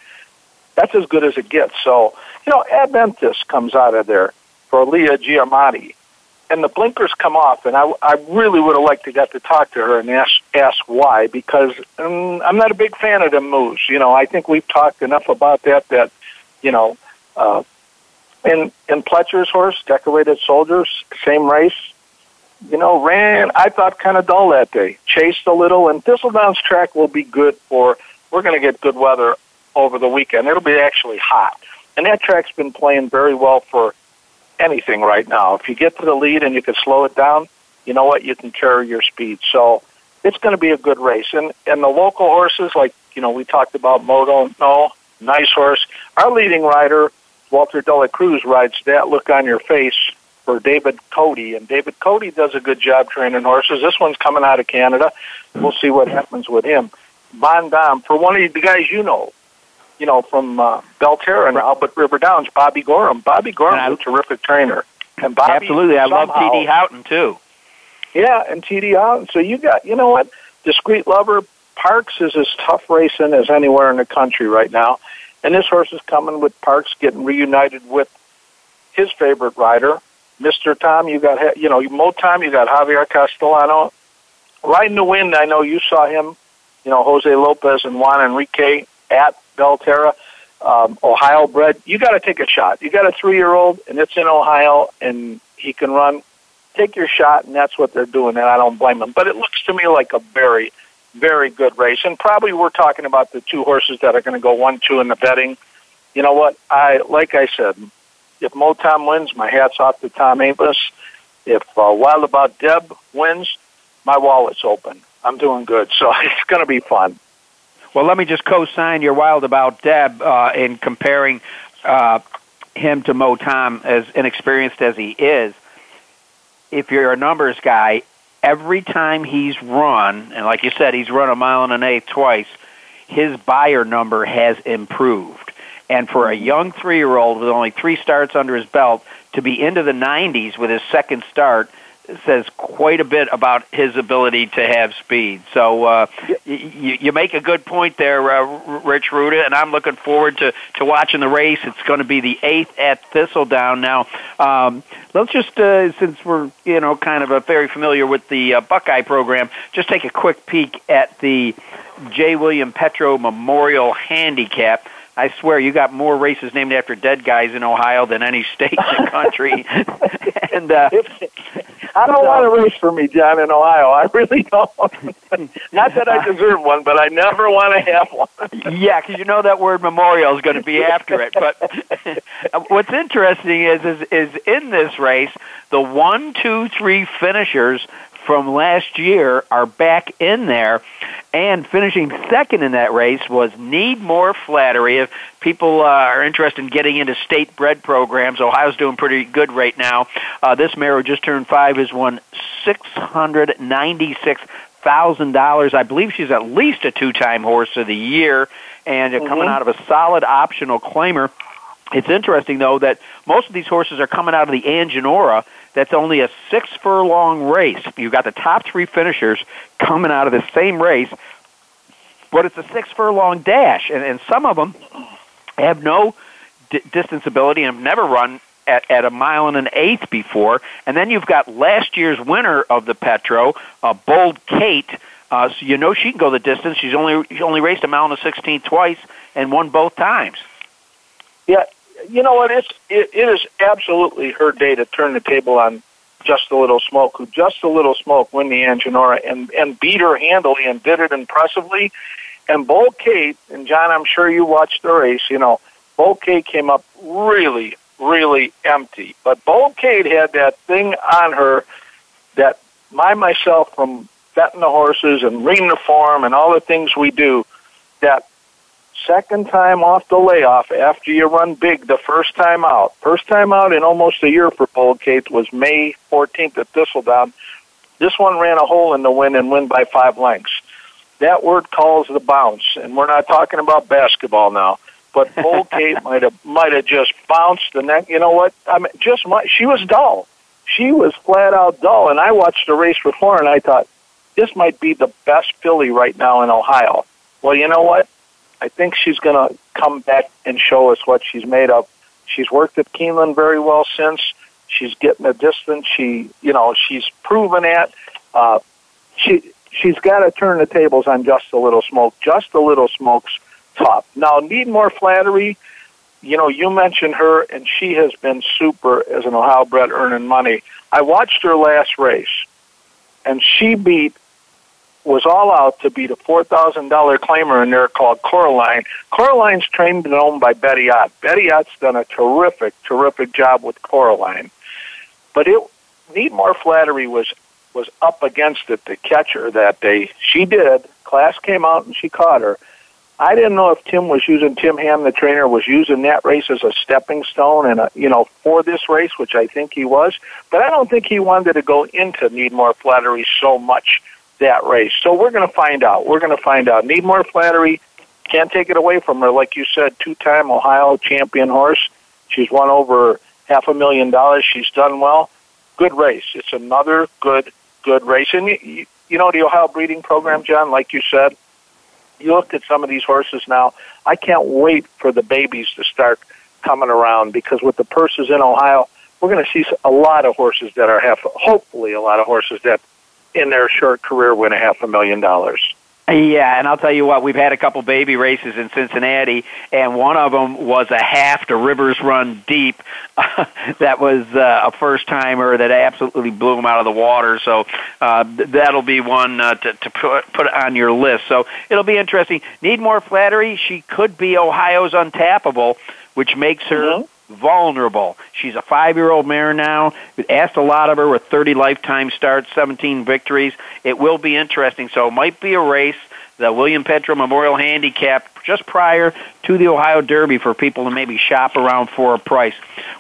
that's as good as it gets. So, you know, Adventist comes out of there for Leah Gyarmati and the blinkers come off, and I, I really would have liked to get to talk to her and ask ask why because um, I'm not a big fan of them moves. You know, I think we've talked enough about that that you know, uh, in in Pletcher's horse, decorated soldiers, same race. You know, ran I thought kind of dull that day. Chased a little, and Thistledown's track will be good for. We're going to get good weather over the weekend. It'll be actually hot, and that track's been playing very well for anything right now. If you get to the lead and you can slow it down, you know what? You can carry your speed. So it's going to be a good race. And and the local horses, like you know, we talked about Moto, no, nice horse. Our leading rider, Walter Dela Cruz, rides that look on your face for David Cody, and David Cody does a good job training horses. This one's coming out of Canada. We'll see what happens with him. Von Dam, for one of the guys you know, you know, from uh, Belterra and Albert River Downs, Bobby Gorham. Bobby Gorham Gorham's a terrific trainer. And Bobby Absolutely. I love TD Houghton too. Yeah, and TD Houghton. So you got, you know what? Discreet Lover Parx is as tough racing as anywhere in the country right now. And this horse is coming with Parx getting reunited with his favorite rider, Mr. Tom. You got, you know, Mo Tom, you got Javier Castellano. Riding the wind, I know you saw him, you know, Jose Lopez and Juan Enrique at Belterra. Um, Ohio bred. You got to take a shot. You got a three year old, and it's in Ohio, and he can run. Take your shot, and that's what they're doing, and I don't blame them. But it looks to me like a very, very good race, and probably we're talking about the two horses that are going to go one, two in the betting. You know what? I like I said, if Mo Tom wins, my hat's off to Tom Amoss. If uh, Wild About Deb wins, my wallet's open. I'm doing good, (laughs) so it's going to be fun. Well, let me just co-sign your wild about Deb uh, in comparing uh, him to Mo Tom, as inexperienced as he is. If you're a numbers guy, every time he's run, and like you said, he's run a mile and an eighth twice, his Beyer number has improved. And for a young three-year-old with only three starts under his belt to be into the 90s with his second start says quite a bit about his ability to have speed. So uh, you, you make a good point there, uh, Rich Ruda, and I'm looking forward to, to watching the race. It's going to be the eighth at Thistledown. Now, um, let's just, uh, since we're you know kind of uh, very familiar with the uh, Buckeye program, just take a quick peek at the J. William Petro Memorial Handicap. I swear you got more races named after dead guys in Ohio than any state in the (laughs) country. (laughs) and uh, I don't want a race for me, John, in Ohio. I really (laughs) don't. Not that I deserve one, but I never want to have one. yeah, because you know that word memorial is going to be after it. But what's interesting is, is is in this race, the one, two, three finishers from last year are back in there. And finishing second in that race was Need More Flattery. If people uh, are interested in getting into state bred programs, Ohio's doing pretty good right now. Uh, this mare who just turned five has won six hundred ninety-six thousand dollars. I believe she's at least a two-time horse of the year, and mm-hmm. coming out of a solid optional claimer. It's interesting though that most of these horses are coming out of the Anginora. That's only a six furlong race. You've got the top three finishers coming out of the same race, but it's a six furlong dash, and, and some of them have no d- distance ability and have never run at, at a mile and an eighth before. And then you've got last year's winner of the Petro, uh, Bold Kate. Uh, so you know she can go the distance. She's only she only raced a mile and a sixteenth twice and won both times. Yeah, you know what? It's it, it is absolutely her day to turn the table on just a little smoke. Who just a little smoke win the Anginora and and beat her handily and did it impressively. And Bold Kate and John, I'm sure you watched the race. You know, Bold Kate came up really, really empty, but Bold Kate had that thing on her that my myself from betting the horses and reading the form and all the things we do that second time off the layoff after you run big the first time out. First time out in almost a year for Bold Kate was May 14th at Thistledown. This one ran a hole in the wind and win by five lengths. That word calls the bounce, and we're not talking about basketball now. But Bold (laughs) Kate might have might have just bounced, and then you know what? I mean, just my, she was dull. She was flat out dull, and I watched the race before, and I thought this might be the best filly right now in Ohio. Well, you know what? I think she's going to come back and show us what she's made of. She's worked at Keeneland very well since. She's getting a distance. She, you know, she's proven it. Uh, she she's got to turn the tables on just a little smoke. Just a little smoke's tough. Now, need more flattery. You know, you mentioned her, and she has been super as an Ohio bred earning money. I watched her last race, and she beat was all out to beat a four thousand dollar claimer in there called Coraline. Coraline's trained and owned by Betty Ott. Betty Ott's done a terrific, terrific job with Coraline. But it Need More Flattery was was up against it to catch her that day. She did. Class came out and she caught her. I didn't know if Tim was using Tim Ham, the trainer, was using that race as a stepping stone and a, you know for this race, which I think he was. But I don't think he wanted to go into Need More Flattery so much that race. So we're going to find out. We're going to find out. Need more flattery. Can't take it away from her. Like you said, two-time Ohio champion horse. She's won over half a million dollars. She's done well. Good race. It's another good, good race. And you, you know the Ohio breeding program, John, like you said, you look at some of these horses now. I can't wait for the babies to start coming around because with the purses in Ohio, we're going to see a lot of horses that are half, hopefully, a lot of horses that in their short career win a half a million dollars. Yeah, and I'll tell you what, we've had a couple baby races in Cincinnati, and one of them was a half to Rivers Run Deep. (laughs) that was uh, a first timer that absolutely blew him out of the water. So uh, that'll be one uh, to, to put, put on your list. So it'll be interesting. Need more flattery? She could be Ohio's Untapable, which makes her. Mm-hmm vulnerable. She's a five year old mare now. We asked a lot of her with 30 lifetime starts, 17 victories. It will be interesting. So it might be a race, the William Petro Memorial Handicap, just prior to the Ohio Derby for people to maybe shop around for a price.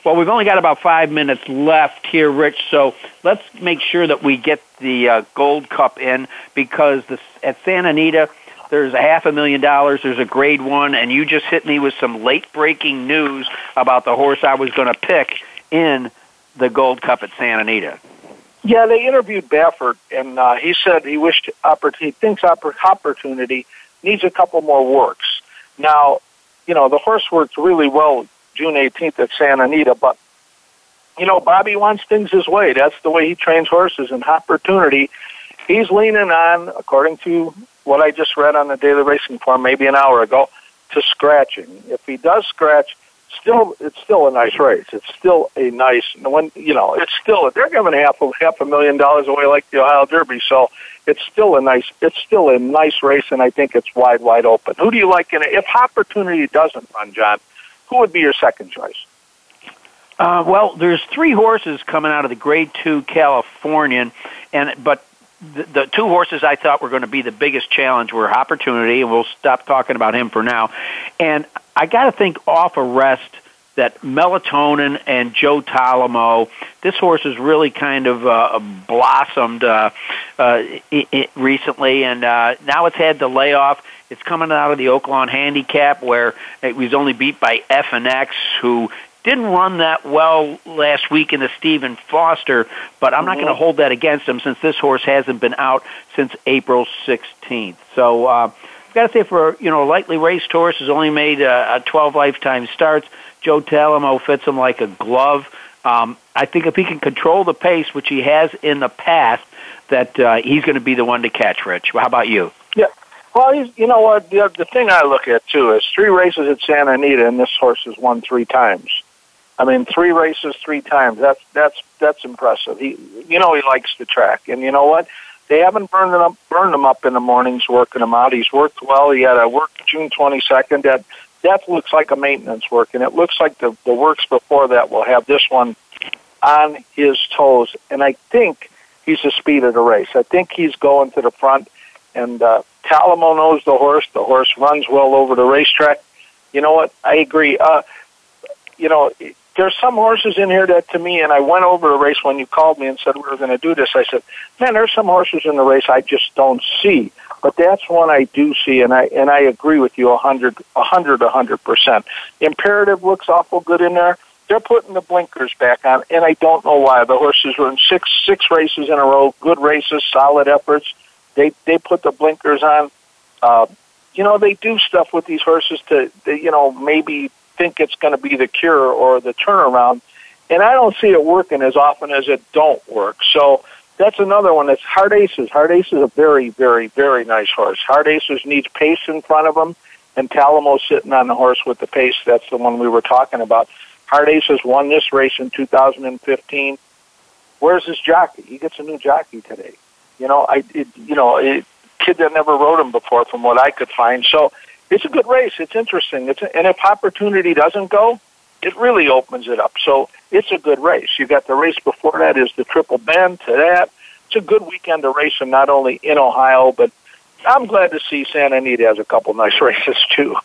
Well, we've only got about five minutes left here, Rich, so let's make sure that we get the uh, Gold Cup in because the, at Santa Anita, there's a half a million dollars. There's a grade one, and you just hit me with some late breaking news about the horse I was going to pick in the Gold Cup at Santa Anita. Yeah, they interviewed Baffert, and uh, he said he wished opportunity, thinks opportunity needs a couple more works. Now, you know, the horse worked really well June 18th at Santa Anita, but you know, Bobby wants things his way. That's the way he trains horses. And opportunity, he's leaning on, according to what I just read on the Daily Racing Form maybe an hour ago to scratching. If he does scratch, still it's still a nice race. It's still a nice when you know it's still they're giving half a half a million dollars away like the Ohio Derby, so it's still a nice it's still a nice race, and I think it's wide wide open. Who do you like in it? If Opportunity doesn't run, John, who would be your second choice? Uh, well, there's three horses coming out of the Grade Two Californian, and but the, the two horses I thought were going to be the biggest challenge were Opportunity, and we'll stop talking about him for now. And I got to think off a rest that Melatonin and Joe Talamo, this horse has really kind of uh, blossomed uh, uh, it, it recently, and uh, now it's had the layoff. It's coming out of the Oaklawn Handicap, where it was only beat by Effinex, who didn't run that well last week in the Stephen Foster, but I'm not going to hold that against him since this horse hasn't been out since April 16th. So uh, I've got to say, for you know, a lightly raced horse has only made uh, 12 lifetime starts. Joe Talamo fits him like a glove. Um, I think if he can control the pace, which he has in the past, that uh, he's going to be the one to catch. Rich, how about you? Yeah. Well, he's, you know what? The, the thing I look at too is three races at Santa Anita, and this horse has won three times. I mean, three races, three times. That's that's that's impressive. He, you know, he likes the track, and you know what? They haven't burned him up, burned him up in the mornings working him out. He's worked well. He had a work June twenty second. That that looks like a maintenance work, and it looks like the the works before that will have this one on his toes. And I think he's the speed of the race. I think he's going to the front. And uh, Talamo knows the horse. The horse runs well over the racetrack. You know what? I agree. Uh, you know, there's some horses in here that to me, and I went over a race when you called me and said we were going to do this. I said, man, there's some horses in the race I just don't see, but that's one I do see, and I and I agree with you a hundred, a hundred, a hundred percent. Imperative looks awful good in there. They're putting the blinkers back on, and I don't know why. The horses were in six six races in a row, good races, solid efforts. They they put the blinkers on. Uh, you know, they do stuff with these horses to, to you know, maybe think it's going to be the cure or the turnaround. And I don't see it working as often as it don't work. So that's another one. That's Hard Aces. Hard Aces is a very, very, very nice horse. Hard Aces needs pace in front of him, and Talamo sitting on the horse with the pace. That's the one we were talking about. Hard Aces won this race in 2015. Where's his jockey? He gets a new jockey today. You know, I, it, you know, a kid that never rode him before, from what I could find. So it's a good race. It's interesting. It's a, and if opportunity doesn't go, it really opens it up. So it's a good race. You got the race before that is the Triple Bend to that. It's a good weekend of racing, not only in Ohio, but I'm glad to see Santa Anita has a couple nice (laughs) races too.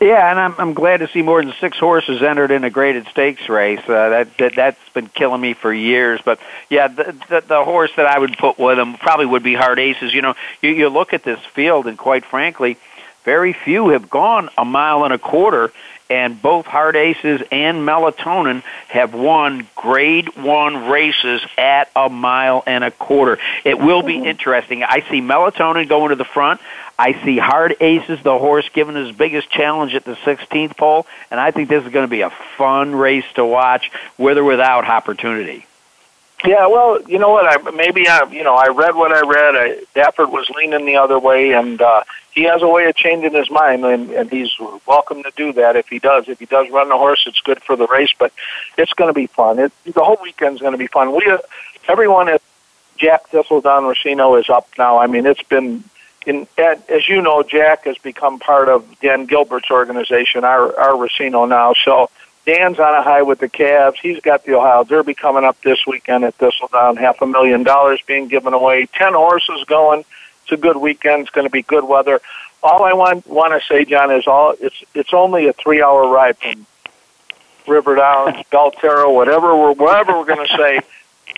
yeah, and I'm I'm glad to see more than six horses entered in a graded stakes race. Uh, that, that that's been killing me for years. But yeah, the, the the horse that I would put with him probably would be Hard Aces. You know, you you look at this field, and quite frankly, very few have gone a mile and a quarter, and both Hard Aces and Melatonin have won Grade One races at a mile and a quarter. It will be interesting. I see Melatonin going to the front. I see Hard Aces, the horse, given his biggest challenge at the 16th pole, and I think this is going to be a fun race to watch, with or without opportunity. Yeah, well, you know what? I maybe I, you know, I read what I read. I, Baffert was leaning the other way, and uh, he has a way of changing his mind, and, and he's welcome to do that if he does. If he does run the horse, it's good for the race, but it's going to be fun. It, the whole weekend's going to be fun. We, uh, everyone at Jack Thistledown Racino is up now. I mean, it's been in, as you know, Jack has become part of Dan Gilbert's organization, our our Racino now. So Dan's on a high with the Cavs. He's got the Ohio Derby coming up this weekend at Thistledown. Half a million dollars being given away. Ten horses going. It's a good weekend. It's going to be good weather. All I want want to say, John, is all it's it's only a three hour ride from River Downs, (laughs) Belterra, whatever we're wherever we're going to say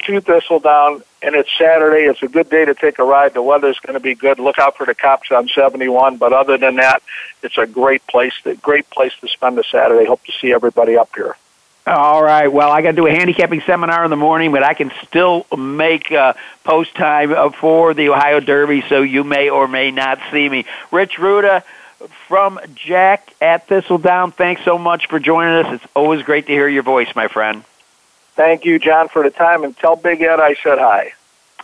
to Thistledown, and it's Saturday. It's a good day to take a ride. The weather's going to be good. Look out for the cops on 71. But other than that, it's a great place. To, great place to spend a Saturday. Hope to see everybody up here. All right. Well, I got to do a handicapping seminar in the morning, but I can still make uh, post time for the Ohio Derby, so you may or may not see me. Rich Ruda from Jack at Thistledown. Thanks so much for joining us. It's always great to hear your voice, my friend. Thank you, John, for the time, and tell Big Ed I said hi.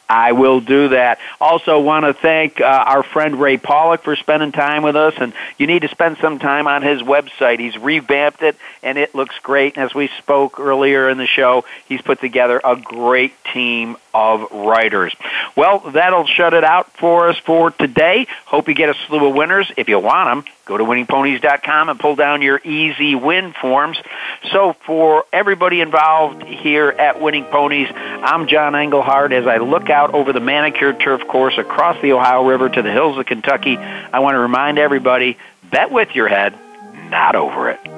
I will do that. Also, want to thank uh, our friend Ray Paulick for spending time with us, and you need to spend some time on his website. He's revamped it, and it looks great. And as we spoke earlier in the show, he's put together a great team of writers. Well, that'll shut it out for us for today. Hope you get a slew of winners. If you want them, go to winningponies.com and pull down your easy win forms. So, for everybody involved here at Winning Ponies, I'm John Engelhard. As I look out over the manicured turf course across the Ohio River to the hills of Kentucky, I want to remind everybody bet with your head, not over it.